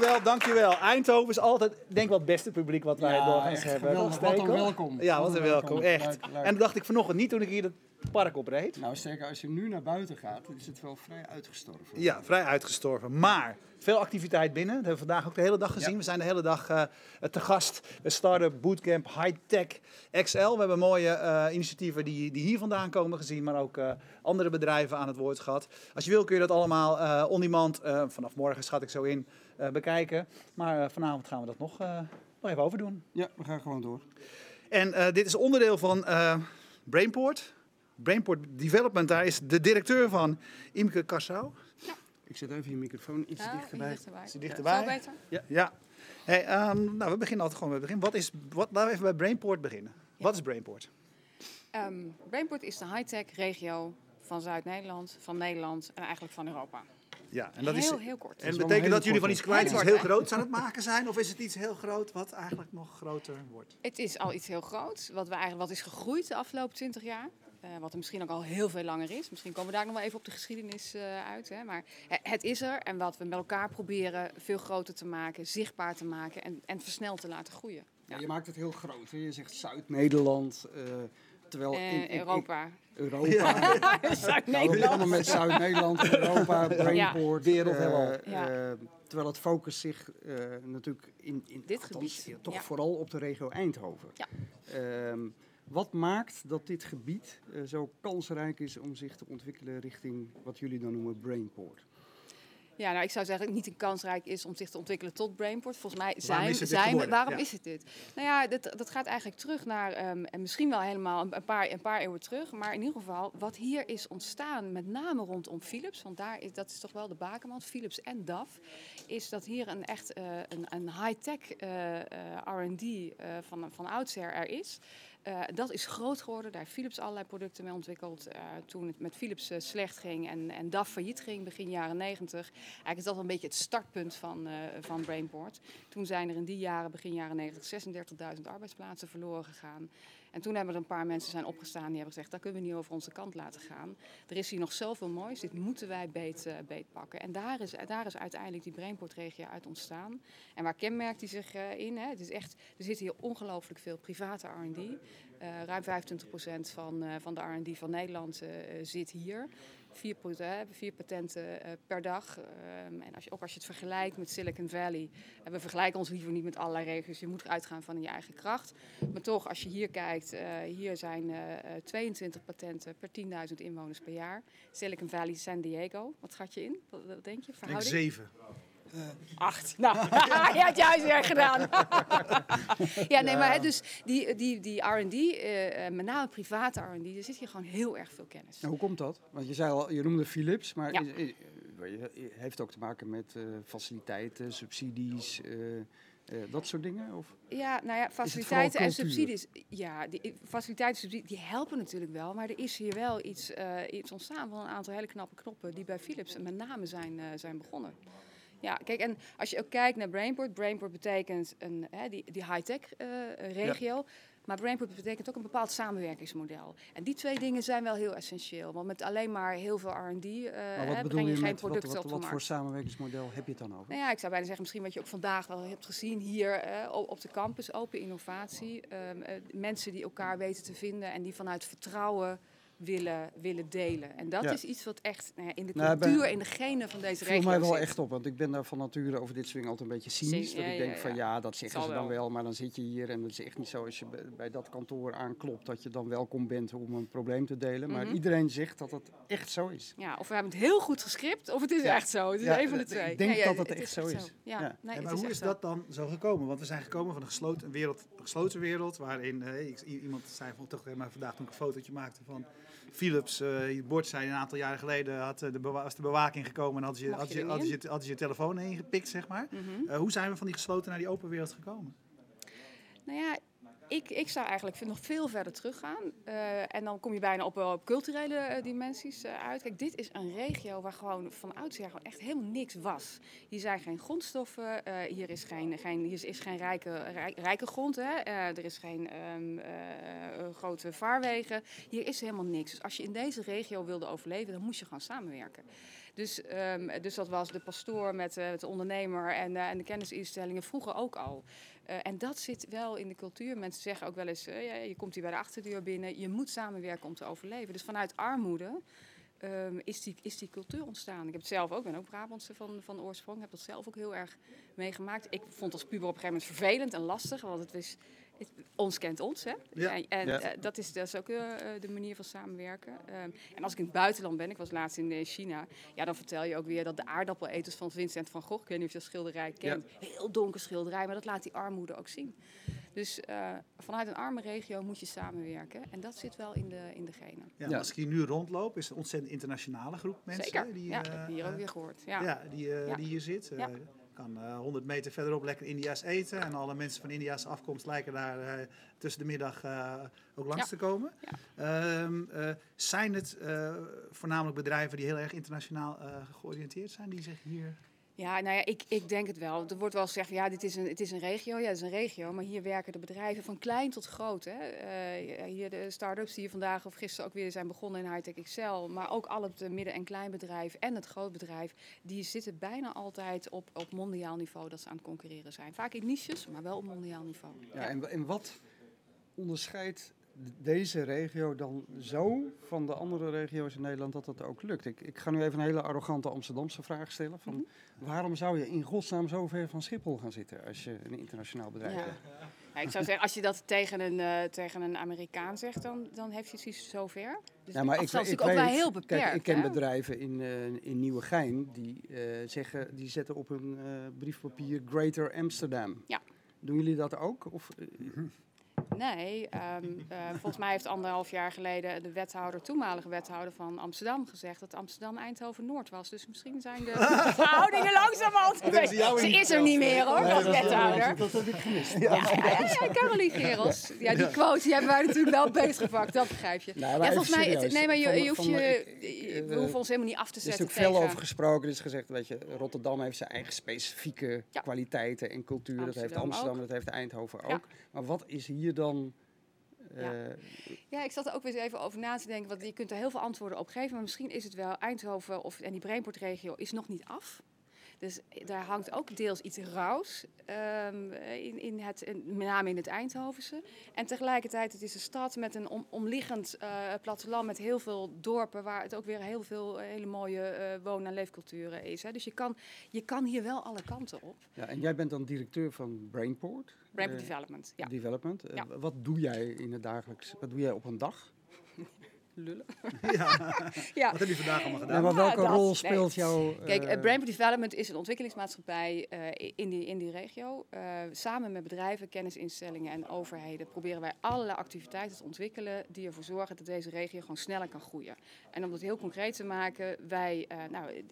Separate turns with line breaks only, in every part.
dankjewel, dankjewel. Eindhoven is altijd, denk ik wel, het beste publiek wat wij
Ja,
doorgaans hebben.
geweldig.
Toch,
Wat een welkom.
Ja,
Wat
een welkom,
welkom.
echt.
Leuk, leuk.
En dat dacht ik vanochtend niet toen ik hier het park opreed.
Nou, sterker, als je nu naar buiten gaat, is het wel vrij uitgestorven.
Ja, vrij uitgestorven. Maar veel activiteit binnen. Dat hebben we vandaag ook de hele dag gezien.
Ja.
We zijn de hele dag eh, te gast Startup Bootcamp High Tech XL. We hebben mooie eh, initiatieven die, die hier vandaan komen gezien, maar ook eh, andere bedrijven aan het woord gehad. Als je wil kun je dat allemaal on demand, eh, vanaf morgen schat ik zo in, bekijken. Maar eh, vanavond gaan we dat nog, eh, nog even overdoen.
Ja, we gaan gewoon door.
En eh, dit is onderdeel van eh, Brainport. Brainport Development, daar is de directeur van Imke Kassau.
Ik zet even je microfoon iets
Ja,
dichterbij.
dichterbij.
Is die dichterbij?
Zo beter?
Ja. ja. Hey, ehm, nou, we beginnen altijd gewoon bij het begin. Wat is, wat, laten we even bij Brainport beginnen. Wat is Brainport?
Ehm, Brainport is de high-tech regio van Zuid-Nederland, van Nederland en eigenlijk van Europa.
Ja, en dat
heel,
is.
heel kort.
En betekent dat jullie van iets kwijt iets heel groots aan het maken zijn? Of is het iets heel groot wat eigenlijk nog groter wordt?
Het is al iets heel groots, wat, we eigenlijk, wat is gegroeid de afgelopen 20 jaar. Eh, wat er misschien ook al heel veel langer is. Misschien komen we daar nog wel even op de geschiedenis eh, uit. Hè. Maar eh, het is er en wat we met elkaar proberen veel groter te maken, zichtbaar te maken en, en versneld te laten groeien.
Ja, je maakt het heel groot. Hè? Je zegt Zuid-Nederland, eh, terwijl in, in-
Europa.
Europa. Nou, we begonnen
Zuid-Nederland.
met Zuid-Nederland, Europa, Brainport.
Wereld
eh, eh, terwijl het focust zich eh, natuurlijk in, in
Dit
althans,
gebied,
ja, toch
ja.
vooral op de regio Eindhoven.
Ja.
Ehm, wat maakt dat dit gebied eh, zo kansrijk is om zich te ontwikkelen richting wat jullie dan noemen Brainport?
Ja, nou, ik zou zeggen dat het niet een kansrijk is om zich te ontwikkelen tot Brainport. Volgens mij
Waarom
zijn,
is het dit
zijn
geworden?
waarom
Ja.
is het dit? Nou ja, dat, dat gaat eigenlijk terug naar, ehm, en misschien wel helemaal een, paar, een paar eeuwen terug. Maar in ieder geval, wat hier is ontstaan, met name rondom Philips. Want daar is, dat is toch wel de bakermat, Philips en DAF. Is dat hier een echt eh, een, een high-tech eh, eh, R&D van, van oudsher er is. Eh, dat is groot geworden. Daar heeft Philips allerlei producten mee ontwikkeld. Eh, toen het met Philips eh, slecht ging en, en DAF failliet ging begin jaren 90. Eigenlijk is dat een beetje het startpunt van, van Brainport. Toen zijn er in die jaren, begin jaren 90, 36.000 arbeidsplaatsen verloren gegaan. En toen hebben er een paar mensen zijn opgestaan die hebben gezegd, dat kunnen we niet over onze kant laten gaan. Er is hier nog zoveel moois, dit moeten wij beet, eh, beet pakken. En daar is, daar is uiteindelijk die Brainport-regio uit ontstaan. En waar kenmerkt die zich eh, in? Hè? Het is echt, er zit hier ongelooflijk veel private R&D. Eh, ruim 25% van, van de R&D van Nederland zit hier. Vier, hè, vier patenten eh, per dag. Ehm, en als je, ook als je het vergelijkt met Silicon Valley. We vergelijken ons liever niet met allerlei regio's. Je moet uitgaan van je eigen kracht. Maar toch, als je hier kijkt, eh, hier zijn eh, eh, 22 patenten per 10.000 inwoners per jaar. Silicon Valley, San Diego. Wat schat je in? Wat, denk je?
Ik denk Zeven.
Acht. Nou, je hebt je huiswerk gedaan. ja, nee, maar hè, dus die, die, die R&D, eh, eh, met name private R&D, er zit hier gewoon heel erg veel kennis.
Nou, hoe komt dat? Want je zei al, je noemde Philips, maar
Ja.
is- is- eh, heeft ook te maken met eh, faciliteiten, subsidies, eh, eh, dat soort dingen? Of?
Ja, nou ja, faciliteiten en subsidies. Ja, die faciliteiten en subsidies, die helpen natuurlijk wel. Maar er is hier wel iets, eh, iets ontstaan van een aantal hele knappe knoppen die bij Philips met name zijn, eh, zijn begonnen. Ja, kijk, en als je ook kijkt naar Brainport, Brainport betekent een, hè, die, die high-tech eh, regio. Maar Brainport betekent ook een bepaald samenwerkingsmodel. En die twee dingen zijn wel heel essentieel. Want met alleen maar heel veel R&D eh
wat
hè,
bedoel
breng
je
geen
met, wat,
producten
wat,
op de
wat
markt.
voor samenwerkingsmodel heb je het dan over?
Nou ja, ik zou bijna zeggen, misschien wat je ook vandaag wel hebt gezien hier eh, op de campus, open innovatie. Eh, mensen die elkaar weten te vinden en die vanuit vertrouwen willen, willen delen. En dat
Ja.
is iets wat echt nou ja, in de
Nou,
cultuur, in de genen van deze regio
mij wel
zit.
echt op, want ik ben daar van nature over dit swing altijd een beetje cynisch. Dat ik
ja,
denk van
ja.
dat zeggen
Zal
ze dan
wel.
wel, maar dan zit je hier en het is echt niet zo als je bij- dat kantoor aanklopt dat je dan welkom bent om een probleem te delen. Maar
Mhm.
iedereen zegt dat het echt zo is.
Ja, of we hebben het heel goed gescript, of het is
Ja.
echt zo. Het is
Ja,
een van de
ik
twee.
denk
Ja, ja,
dat het echt
is
zo is.
Ja,
Ja.
Nee,
maar hoe is
zo.
dat dan zo gekomen? Want we zijn gekomen van een gesloten wereld, een gesloten wereld waarin eh, ik- iemand zei van toch tegen mij vandaag toen ik een fotootje maakte van Philips, eh het bord zei een aantal jaren geleden had eh, de was de bewaking gekomen en hadden
je er
hadden
niet
ze, hadden ze je telefoon ingepikt, zeg maar.
Mhm.
Eh, hoe zijn we van die gesloten naar die open wereld gekomen?
Nou ja, ik, ik zou eigenlijk nog veel verder teruggaan. Eh, en dan kom je bijna op, wel op culturele eh, dimensies eh, uit. Kijk, dit is een regio waar gewoon van oudsher gewoon echt helemaal niks was. Hier zijn geen grondstoffen, eh, hier is geen, geen, hier is geen rijke, rijk- rijke grond, hè? Eh, er is geen ehm, eh, eh, grote vaarwegen. Hier is helemaal niks. Dus als je in deze regio wilde overleven, dan moest je gewoon samenwerken. Dus, ehm, dus dat was de pastoor met, eh, met de ondernemer en, eh, en de kennisinstellingen vroeger ook al. Eh, en dat zit wel in de cultuur. Mensen zeggen ook wel eens, ja, je komt hier bij de achterdeur binnen. Je moet samenwerken om te overleven. Dus vanuit armoede ehm, is, die, is die cultuur ontstaan. Ik heb het zelf ook, ben ook Brabantse van, van oorsprong. heb dat zelf ook heel erg meegemaakt. Ik vond als puber op een gegeven moment vervelend en lastig. Want het is, ons kent ons, hè?
Ja.
En, en,
Ja.
eh, dat, is, dat is ook eh, eh, de manier van samenwerken. Ehm, en als ik in het buitenland ben, ik was laatst in China, ja, dan vertel je ook weer dat de aardappeleters van Vincent van Gogh, ik weet niet of je dat schilderij kent, heel donker schilderij, maar dat laat die armoede ook zien. Dus eh, vanuit een arme regio moet je samenwerken. En dat zit wel in de, in de genen.
Ja,
Ja.
Als ik hier nu rondloop, is het een ontzettend internationale groep mensen.
Zeker.
Die,
ja, dat heb hier ook weer gehoord. Ja.
ja. die, eh,
Ja.
die hier zit. Kan eh 100 meter verderop lekker India's eten. En alle mensen van India's afkomst lijken daar eh, tussen de middag eh, ook langs
Ja.
te komen. Ehm, eh, zijn het voornamelijk bedrijven die heel erg internationaal georiënteerd zijn, die zich hier...
Ja, nou ja, ik, ik denk het wel. Er wordt wel gezegd, ja, dit is een, het is een regio. Ja, het is een regio, maar hier werken de bedrijven van klein tot groot. Hè. Eh, hier de start-ups die hier vandaag of gisteren ook weer zijn begonnen in Hightech Excel. Maar ook al het midden- en kleinbedrijf en het grootbedrijf. Die zitten bijna altijd op, op mondiaal niveau dat ze aan het concurreren zijn. Vaak in niches, maar wel op mondiaal niveau.
Ja, en, en wat onderscheidt deze regio dan zo van de andere regio's in Nederland dat dat ook lukt? Ik, ik ga nu even een hele arrogante Amsterdamse vraag stellen. Van, Waarom zou je in godsnaam zo ver van Schiphol gaan zitten als je een internationaal bedrijf
Ja.
bent?
Ja, ik zou zeggen, als je dat tegen een, eh, tegen een Amerikaan zegt, dan, dan heeft hij zoiets zover. Dus
Ja, maar ik, ik
ook
weet-
wel heel beperkt.
Kijk, ik ken
hè?
bedrijven in, eh in Nieuwegein die eh, zeggen, die zetten op hun eh, briefpapier Greater Amsterdam.
Ja.
Doen jullie dat ook? Of, eh,
Nee, ehm, eh, volgens mij heeft anderhalf jaar geleden de wethouder, toenmalige wethouder van Amsterdam gezegd dat Amsterdam Eindhoven Noord was. Dus misschien zijn de verhoudingen langzamerhand.
ze
is er niet meer hoor, als
dat-
wethouder.
Dat heb ik gemist.
Ja, ja, Caroline Gerels. Ja, die quote die hebben wij natuurlijk wel beetgepakt, dat begrijp je.
Nou,
ja, volgens mij, het- nee, maar je, je hoeft je,
eh,
we hoeven ons helemaal niet af te
Er is
zetten
natuurlijk veel over gesproken. Er is gezegd, weet je, Rotterdam heeft zijn eigen specifieke kwaliteiten en cultuur. dat heeft
Amsterdam
dat heeft Eindhoven ook. Maar wat is hier dan... eh,
Ja. Ja, ik zat er ook weer eens even over na te denken. Want je kunt er heel veel antwoorden op geven. Maar misschien is het wel Eindhoven of, en die Brainport-regio is nog niet af. Dus daar hangt ook deels iets rauws ehm, in, in het, in- met name in het Eindhovense. En tegelijkertijd, het is een stad met een om, omliggend eh, platteland met heel veel dorpen, waar het ook weer heel veel eh, hele mooie eh, woon- en leefculturen is. Hè. Dus je kan, je kan hier wel alle kanten op.
ja, en jij bent dan directeur van Brainport.
Brainport Development, ja.
Development.
Ja.
Wat doe jij in het dagelijks? Wat doe jij op een dag?
Lullen.
Ja.
ja.
Wat heb je vandaag allemaal gedaan?
Ja, maar
Ja,
welke
dat-
rol
nee.
speelt jouw...
Kijk, uh, Brainport Development is een ontwikkelingsmaatschappij eh, in, die, in die regio. Eh, samen met bedrijven, kennisinstellingen en overheden proberen wij allerlei activiteiten te ontwikkelen die ervoor zorgen dat deze regio gewoon sneller kan groeien. En om dat heel concreet te maken, wij, eh nou,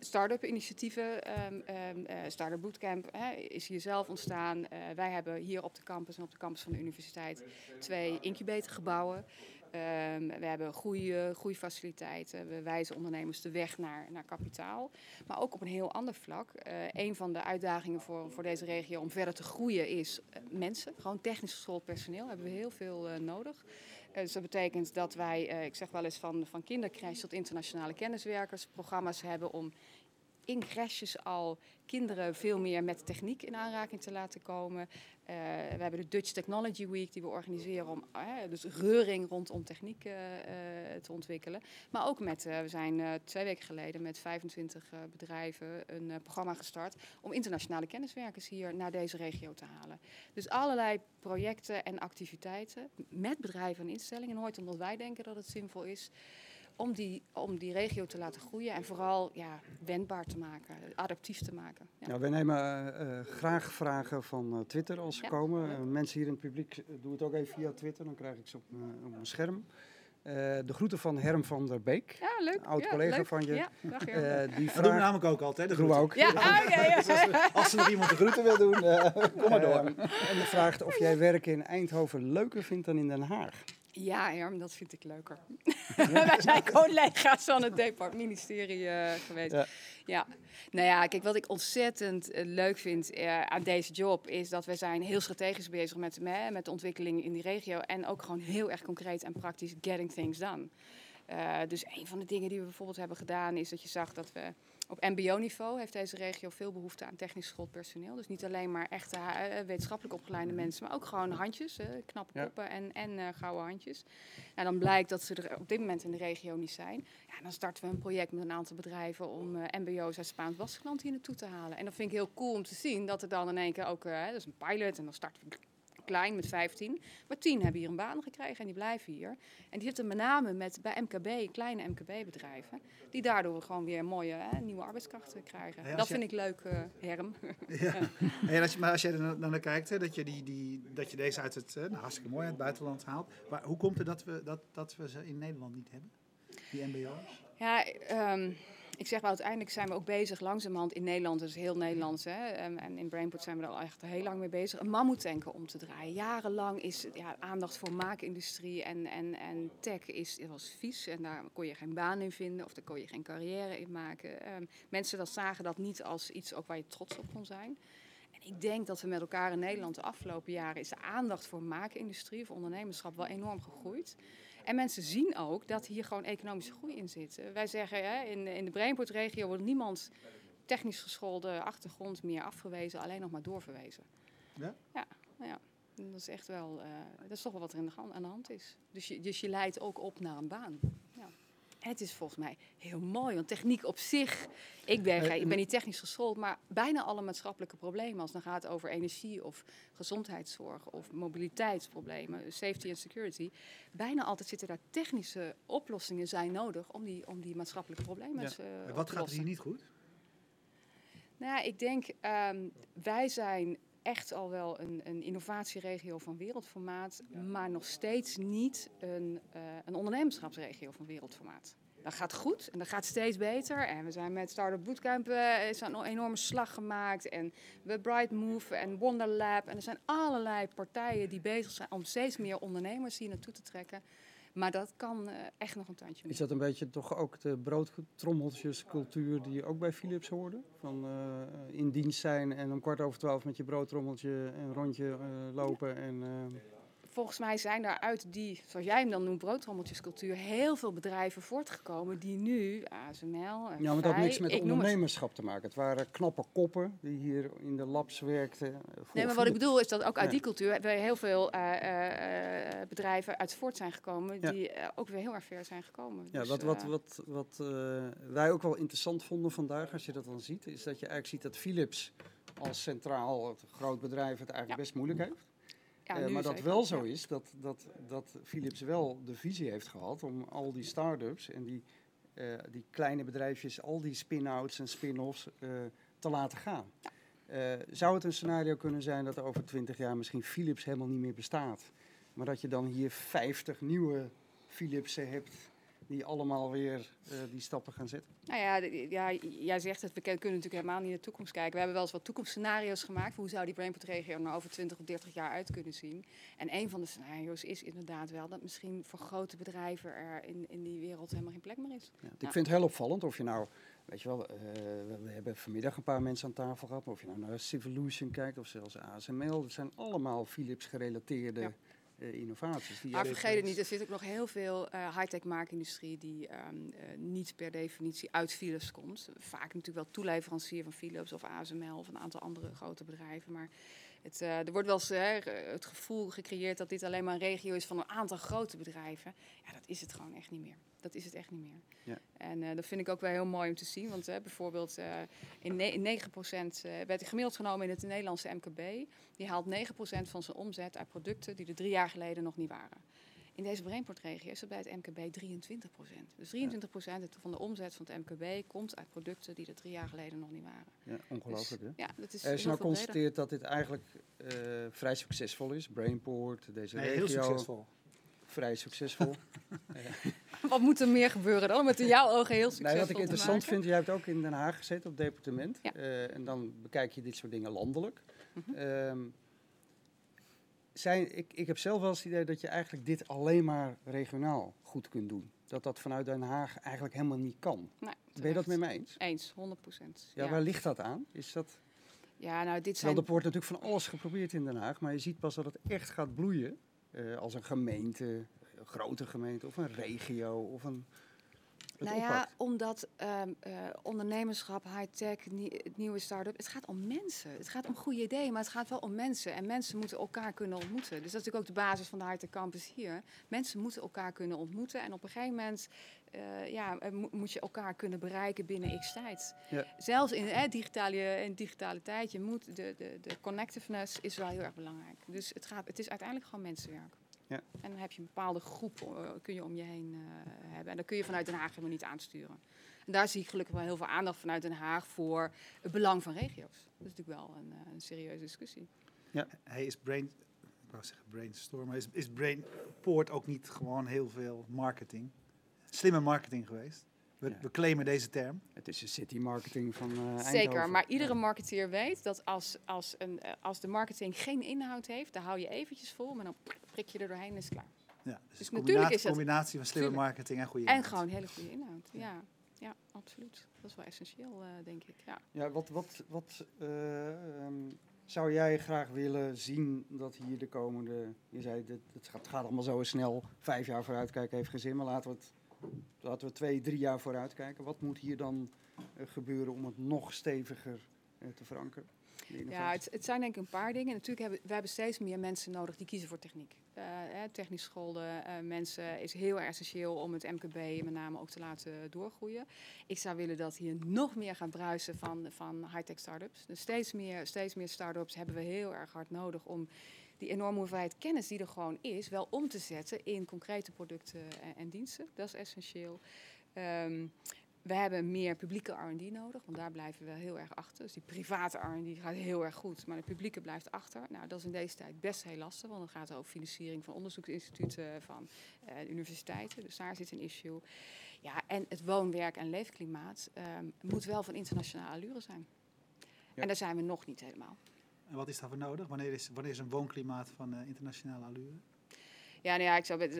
start-up initiatieven, ehm ehm, eh, Startup Bootcamp hè, is hier zelf ontstaan. Eh, wij hebben hier op de campus en op de campus van de universiteit twee incubatorgebouwen. Ehm, we hebben goede groeifaciliteiten. We wijzen ondernemers de weg naar, naar kapitaal. Maar ook op een heel ander vlak. Eh, een van de uitdagingen voor, voor deze regio om verder te groeien is eh, mensen. Gewoon technisch geschoold personeel hebben we heel veel eh, nodig. Dus dat betekent dat wij, ik zeg wel eens van, van kindercrash tot internationale kenniswerkers, programma's hebben om crashes al kinderen veel meer met techniek in aanraking te laten komen. Eh, we hebben de Dutch Technology Week die we organiseren om eh, dus reuring rondom techniek eh, te ontwikkelen. Maar ook met, we zijn twee weken geleden met 25 eh, bedrijven een programma gestart om internationale kenniswerkers hier naar deze regio te halen. Dus allerlei projecten en activiteiten met bedrijven en instellingen. Nooit omdat wij denken dat het zinvol is om die, om die regio te laten groeien en vooral ja, wendbaar te maken, adaptief te maken. Ja.
Ja, wij nemen eh, eh, graag vragen van eh, Twitter als ze
Ja,
komen. mensen hier in het publiek, doe het ook even via Twitter, dan krijg ik ze op, mijn- op mijn scherm. Eh, de groeten van Herm van der Beek.
Ja, leuk.
Oud
ja,
collega
leuk.
van je.
Ja, dag
Eh, die
Dat doen we namelijk ook altijd, de
we
groeten.
ook.
Ja, ah.
Dus als, als er nog iemand de groeten wil doen, eh, kom maar door.
Ehm, en die vraagt of jij werken in Eindhoven leuker vindt dan in Den Haag.
Ja, Herm, dat vind ik leuker. Wij zijn collega's van het depart ministerie eh, geweest.
Ja.
Ja. nou ja, kijk, wat ik ontzettend eh, leuk vind eh, aan deze job is dat we zijn heel strategisch bezig met, met, met de ontwikkeling in die regio en ook gewoon heel erg concreet en praktisch getting things done. Dus een van de dingen die we bijvoorbeeld hebben gedaan is dat je zag dat we op MBO-niveau heeft deze regio veel behoefte aan technisch geschoold personeel. Dus niet alleen maar echte eh, wetenschappelijk opgeleide mensen, maar ook gewoon handjes, eh, knappe
Ja.
koppen en, en eh, gouden handjes. Nou, dan blijkt dat ze er op dit moment in de regio niet zijn. Ja, dan starten we een project met een aantal bedrijven om eh, MBO's uit Spaans-Baskeland hier naartoe te halen. En dat vind ik heel cool om te zien dat er dan in één keer ook, eh, dat is een pilot en dan starten we klein met 15. Maar 10 hebben hier een baan gekregen en die blijven hier. En die zitten met name met, bij MKB, kleine MKB-bedrijven, die daardoor gewoon weer mooie hè, nieuwe arbeidskrachten krijgen.
Ja,
dat
je-
vind ik leuk, eh, Herm.
Ja. En als je, maar als je er naar, kijkt, hè, dat, je die, die, dat je deze uit het, nou, hartstikke mooi uit het buitenland haalt. Maar hoe komt het dat we, dat, dat we ze in Nederland niet hebben? Die mbo's?
Ja, ehm, ik zeg wel, uiteindelijk zijn we ook bezig langzamerhand in Nederland, dus heel Nederlands. Hè, ehm, en in Brainport zijn we er al echt heel lang mee bezig. Een mammoetanker om te draaien. Jarenlang is ja, aandacht voor maakindustrie en, en, en tech is, was vies. En daar kon je geen baan in vinden of daar kon je geen carrière in maken. Ehm, mensen dat zagen dat niet als iets ook waar je trots op kon zijn. En ik denk dat we met elkaar in Nederland de afgelopen jaren is de aandacht voor maakindustrie, voor ondernemerschap wel enorm gegroeid. En mensen zien ook dat hier gewoon economische groei in zit. Eh, Wij zeggen hè, in, in de Brainport-regio wordt niemand technisch geschoolde achtergrond meer afgewezen, alleen nog maar doorverwezen.
Ja?
Ja, nou ja. Dat is echt wel, eh, dat is toch wel wat er in de hand, aan de hand is. Dus je, dus je leidt ook op naar een baan. Het is volgens mij heel mooi, want techniek op zich, ik ben,
Eh,
ik ben niet technisch geschoold, maar bijna alle maatschappelijke problemen, als het dan gaat over energie of gezondheidszorg of mobiliteitsproblemen, safety en security, bijna altijd zitten daar technische oplossingen zijn nodig om die, om die maatschappelijke problemen
Ja.
te eh,
En wat gaat er hier niet goed?
Nou, ja, ik denk, ehm, wij zijn echt al wel een, een innovatieregio van wereldformaat, maar nog steeds niet een, eh, een ondernemerschapsregio van wereldformaat. Dat gaat goed en dat gaat steeds beter. En we zijn met Startup Bootcamp eh, is een enorme slag gemaakt. En we Bright Move en Wonder Lab. En er zijn allerlei partijen die bezig zijn om steeds meer ondernemers hier naartoe te trekken. Maar dat kan eh, echt nog een tandje
Is
meer.
dat een beetje toch ook de broodtrommeltjescultuur die ook bij Philips hoorde? Van eh, in dienst zijn en om kwart over twaalf met je broodtrommeltje een rondje eh, lopen en...
Volgens mij zijn daar uit die, zoals jij hem dan noemt, broodtrommeltjescultuur, heel veel bedrijven voortgekomen die nu, ASML, en
Ja, maar dat had niks met ondernemerschap te maken. Het waren knappe koppen die hier in de labs werkten.
Nee, maar wat ik bedoel is dat ook uit die cultuur heel veel eh, eh, eh, bedrijven uit voort zijn gekomen die ook weer heel erg ver zijn gekomen.
Ja,
Dus,
wat, wat, wat, wat wij ook wel interessant vonden vandaag, als je dat dan ziet, is dat je eigenlijk ziet dat Philips als centraal groot bedrijf het eigenlijk
Ja.
best moeilijk heeft.
Ja,
Eh, maar dat wel zo
ja.
is dat, dat, dat Philips wel de visie heeft gehad om al die start-ups en die, eh, die kleine bedrijfjes, al die spin-outs en spin-offs eh, te laten gaan. Zou het een scenario kunnen zijn dat over twintig jaar misschien Philips helemaal niet meer bestaat, maar dat je dan hier 50 nieuwe Philipsen hebt die allemaal weer eh, die stappen gaan zetten?
Nou ja, ja, jij zegt het, we kunnen natuurlijk helemaal niet in de toekomst kijken. We hebben wel eens wat toekomstscenario's gemaakt. Hoe zou die Brainport-regio er nou over 20 of 30 jaar uit kunnen zien? En een van de scenario's is inderdaad wel dat misschien voor grote bedrijven er in, in die wereld helemaal geen plek meer is.
Ja, ik
Ja.
vind het heel opvallend of je nou, weet je wel, eh, we, hebben vanmiddag een paar mensen aan tafel gehad, of je nou naar Civolution kijkt of zelfs ASML, dat zijn allemaal Philips gerelateerde
Ja.
Eh, innovaties. Die
Maar vergeet het niet, er zit ook nog heel veel eh, high-tech maakindustrie die ehm, eh, niet per definitie uit Philips komt. Vaak natuurlijk wel toeleverancier van Philips of ASML of een aantal andere grote bedrijven. Maar het, er wordt wel eens het gevoel gecreëerd dat dit alleen maar een regio is van een aantal grote bedrijven. Ja, dat is het gewoon echt niet meer. Dat is het echt niet meer.
Ja.
En eh, dat vind ik ook wel heel mooi om te zien. Want eh, bijvoorbeeld eh, in, in 9% eh, werd gemiddeld genomen in het Nederlandse MKB. Die haalt 9% van zijn omzet uit producten die er drie jaar geleden nog niet waren. In deze Brainport-regio is het bij het MKB 23% Dus 23% van de omzet van het MKB komt uit producten die er drie jaar geleden nog niet waren.
Ja, ongelooflijk hè.
Ja, dat is
je
heel
nou constateert dat dit eigenlijk eh, vrij succesvol is, Brainport, deze
Nee,
regio,
heel succesvol.
vrij succesvol.
Wat moet er meer gebeuren dan om het in jouw ogen heel succesvol
Nee, wat ik
te
interessant vind, jij hebt ook in Den Haag gezeten op departement.
Ja.
Eh, en dan bekijk je dit soort dingen landelijk.
Mhm.
Ehm, zijn, ik, ik heb zelf wel eens het idee dat je eigenlijk dit alleen maar regionaal goed kunt doen. Dat dat vanuit Den Haag eigenlijk helemaal niet kan.
Nee,
Ben je dat met mij eens?
Eens, 100 procent.
Ja, waar ligt dat aan? Is dat,
ja, nou, dit zijn
er wordt natuurlijk van alles geprobeerd in Den Haag, maar je ziet pas dat het echt gaat bloeien eh, als een gemeente grote gemeente of een regio of een.
Nou ja,
oppakt?
omdat ehm, eh, ondernemerschap, high-tech, nie- het nieuwe start-up, het gaat om mensen. Het gaat om goede ideeën, maar het gaat wel om mensen. En mensen moeten elkaar kunnen ontmoeten. Dus dat is natuurlijk ook de basis van de high-tech campus hier. Mensen moeten elkaar kunnen ontmoeten. En op een gegeven moment eh, ja, eh, mo- moet je elkaar kunnen bereiken binnen x tijd.
Ja.
Zelfs in het digitale, in digitale tijd, je moet de, de, de connectiveness is wel heel erg belangrijk. Dus het, gaat, het is uiteindelijk gewoon mensenwerk.
Ja.
En dan heb je een bepaalde groep eh, kun je om je heen eh, hebben. En dat kun je vanuit Den Haag helemaal niet aansturen. En daar zie ik gelukkig wel heel veel aandacht vanuit Den Haag voor het belang van regio's. Dat is natuurlijk wel een, eh, een serieuze discussie.
Hij is brain, ik wou zeggen brainstorm, maar is, is Brainport ook niet gewoon heel veel marketing? Slimme marketing geweest? We,
Ja.
we claimen deze term.
Het is de city marketing van eh
Zeker,
Eindhoven.
maar iedere marketeer weet dat als, als, een, eh, als de marketing geen inhoud heeft, dan hou je eventjes vol, maar dan prik je er doorheen en is het klaar.
Ja, dus,
Dus
een
natuurlijk
combinatie,
is dat-
combinatie van slimme marketing en goede
En
inhoud.
gewoon hele goede inhoud. Ja, ja absoluut. Dat is wel essentieel, eh, denk ik. Ja.
Ja, wat, wat, wat eh, ehm, zou jij graag willen zien dat hier de komende... Je zei, dit, het gaat, gaat allemaal zo snel. Vijf jaar vooruitkijken heeft geen zin, maar laten we, het, laten we twee, drie jaar vooruitkijken. Wat moet hier dan eh, gebeuren om het nog steviger eh, te verankeren?
Ja, het, het zijn denk ik een paar dingen. Natuurlijk hebben we hebben steeds meer mensen nodig die kiezen voor techniek. Eh, technisch schoolde eh, mensen is heel erg essentieel om het MKB met name ook te laten doorgroeien. Ik zou willen dat hier nog meer gaat bruisen van, van high-tech startups. Dus steeds meer, steeds meer startups hebben we heel erg hard nodig om die enorme hoeveelheid kennis die er gewoon is, wel om te zetten in concrete producten en, en diensten. Dat is essentieel. Ehm, we hebben meer publieke R&D nodig, want daar blijven we heel erg achter. Dus die private R&D gaat heel erg goed, maar de publieke blijft achter. Nou, dat is in deze tijd best heel lastig, want dan gaat het over financiering van onderzoeksinstituten, van eh, universiteiten. Dus daar zit een issue. Ja, en het woon-, werk- en leefklimaat ehm, moet wel van internationale allure zijn.
Ja.
En daar zijn we nog niet helemaal.
En wat is daarvoor nodig? Wanneer is, wanneer is een woonklimaat van eh, internationale allure?
Ja, nou ja, ik zou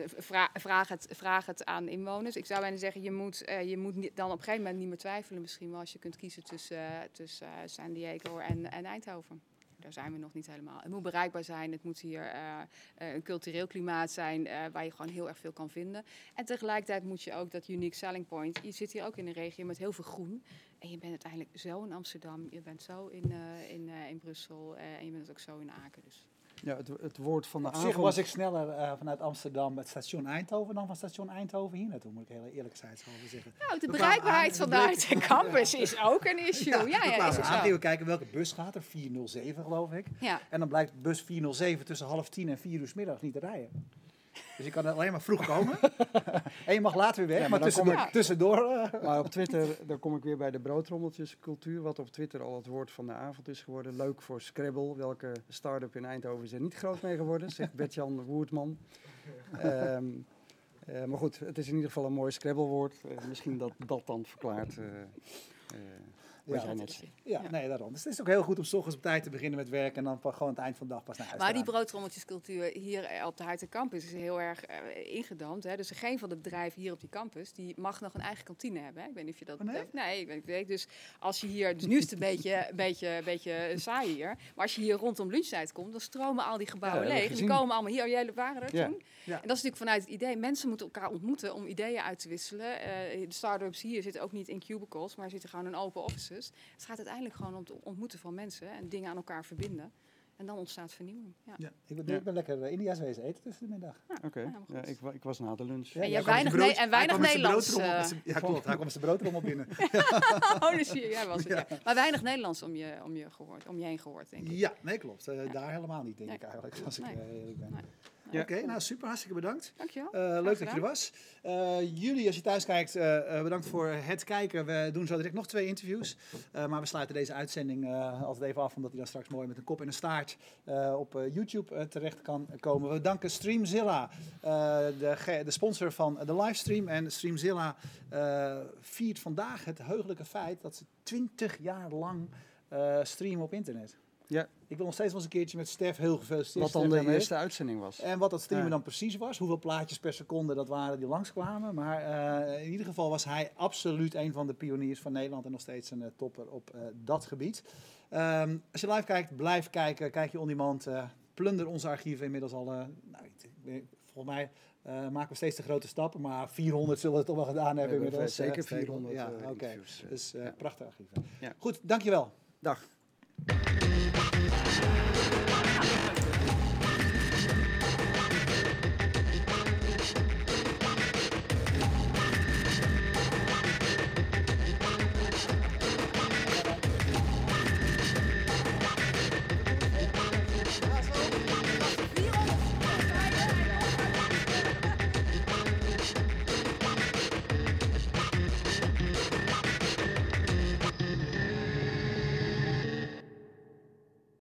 vraag, het, vraag het aan inwoners. Ik zou bijna zeggen, je moet, eh, je moet dan op een gegeven moment niet meer twijfelen misschien wel als je kunt kiezen tussen, eh, tussen San Diego en, en Eindhoven. Daar zijn we nog niet helemaal. Het moet bereikbaar zijn, het moet hier eh, eh, een cultureel klimaat zijn eh, waar je gewoon heel erg veel kan vinden. En tegelijkertijd moet je ook dat unique selling point. Je zit hier ook in een regio met heel veel groen. En je bent uiteindelijk zo in Amsterdam, je bent zo in, in, in Brussel en je bent ook zo in Aken. Dus.
Ja, het, het woord van de
Op
avond...
zich was ik sneller eh, vanuit Amsterdam het station Eindhoven dan van station Eindhoven hier naartoe, moet ik heel eerlijkheidshalve zeggen.
Nou, de bereikbaarheid van de campus is ook een issue. Ja,
we
ja, is
aan, gingen we kijken welke bus gaat er, 407 geloof ik.
Ja.
En dan blijkt bus 407 tussen half tien en vier uur 's middags niet te rijden. Dus je kan alleen maar vroeg komen. en je mag later weer weg,
Ja,
maar,
maar dan
tussendoor,
kom ik-
tussendoor eh,
Maar op Twitter, daar kom ik weer bij de broodrommeltjescultuur, wat op Twitter al het woord van de avond is geworden. Leuk voor Scrabble, welke start-up in Eindhoven is er niet groot mee geworden, zegt Bertjan Woertman. Ehm, eh, maar goed, het is in ieder geval een mooi Scrabble-woord. Eh, misschien dat dat dan verklaart wat
Ja.
jij net zei.
Ja, nee, daarom. Dus het is ook heel goed om s ochtends op tijd te beginnen met werken en dan gewoon aan het eind van de dag pas naar huis
Maar die broodtrommeltjescultuur hier eh, op de Hightech Campus is heel erg eh, ingedampt. Hè. Dus geen van de bedrijven hier op die campus die mag nog een eigen kantine hebben. Hè. Ik weet niet of je dat...
Oh, nee?
eh, nee, ik weet niet. weet. Dus als je hier... Dus nu is het een beetje, beetje, beetje saai hier. Maar als je hier rondom lunchtijd komt, dan stromen al die gebouwen
Ja,
leeg. En die komen allemaal hier. Oh, jij waren er
Ja.
toen?
Ja.
En dat is natuurlijk vanuit het idee. Mensen moeten elkaar ontmoeten om ideeën uit te wisselen. Eh, de start-ups hier zitten ook niet in cubicles, maar zitten gewoon in open offices. Het gaat uiteindelijk gewoon om het ontmoeten van mensen en dingen aan elkaar verbinden. En dan ontstaat vernieuwing. Ja.
Ja, ik ben,
Ja.
ik ben lekker eh, India's wezen eten tussen de middag.
Oké,
Ja, goed.
ja, ik, ik was na de lunch.
Ja,
En je weinig en weinig Nederlands,
Ja, klopt. Hij kwam met zijn broodrommel binnen.
oh, dus hier, jij was het. Ja. Maar weinig Nederlands om je, om je, gehoord, om je heen gehoord, denk ik.
Ja, nee, klopt. Eh,
Ja.
Daar helemaal niet, denk
Nee.
ik eigenlijk, als ik eh, eerlijk ben.
Nee.
Ja.
Oké, nou super, hartstikke bedankt.
Dankjewel.
Eh, leuk dat je er was. Eh, jullie, als je thuis kijkt, eh, bedankt voor het kijken. We doen zo direct nog twee interviews. Maar we sluiten deze uitzending altijd even af, omdat hij dan straks mooi met een kop en een staart op YouTube terecht kan komen. We danken Streamzilla, de, de sponsor van de livestream. En Streamzilla viert vandaag het heugelijke feit dat ze 20 jaar lang streamen op internet.
Ja.
Ik wil nog steeds wel eens een keertje met Stef heel gefeliciteerd.
Wat dan
Stef,
de eerste uitzending was.
En wat dat streamen
Ja.
dan precies was, hoeveel plaatjes per seconde dat waren die langskwamen. Maar eh, in ieder geval was hij absoluut een van de pioniers van Nederland en nog steeds een eh, topper op eh, dat gebied. Ehm, als je live kijkt, blijf kijken. Kijk je on demand. plunder onze archieven inmiddels al. nou, volgens mij maken we steeds de grote stappen, maar 400 zullen we het toch wel gedaan hebben inmiddels.
zeker
eh, Stefan.
400,
Ja,
eh,
oké.
eh,
Dus
ja.
prachtig archieven.
Ja.
Goed, dankjewel.
Dag.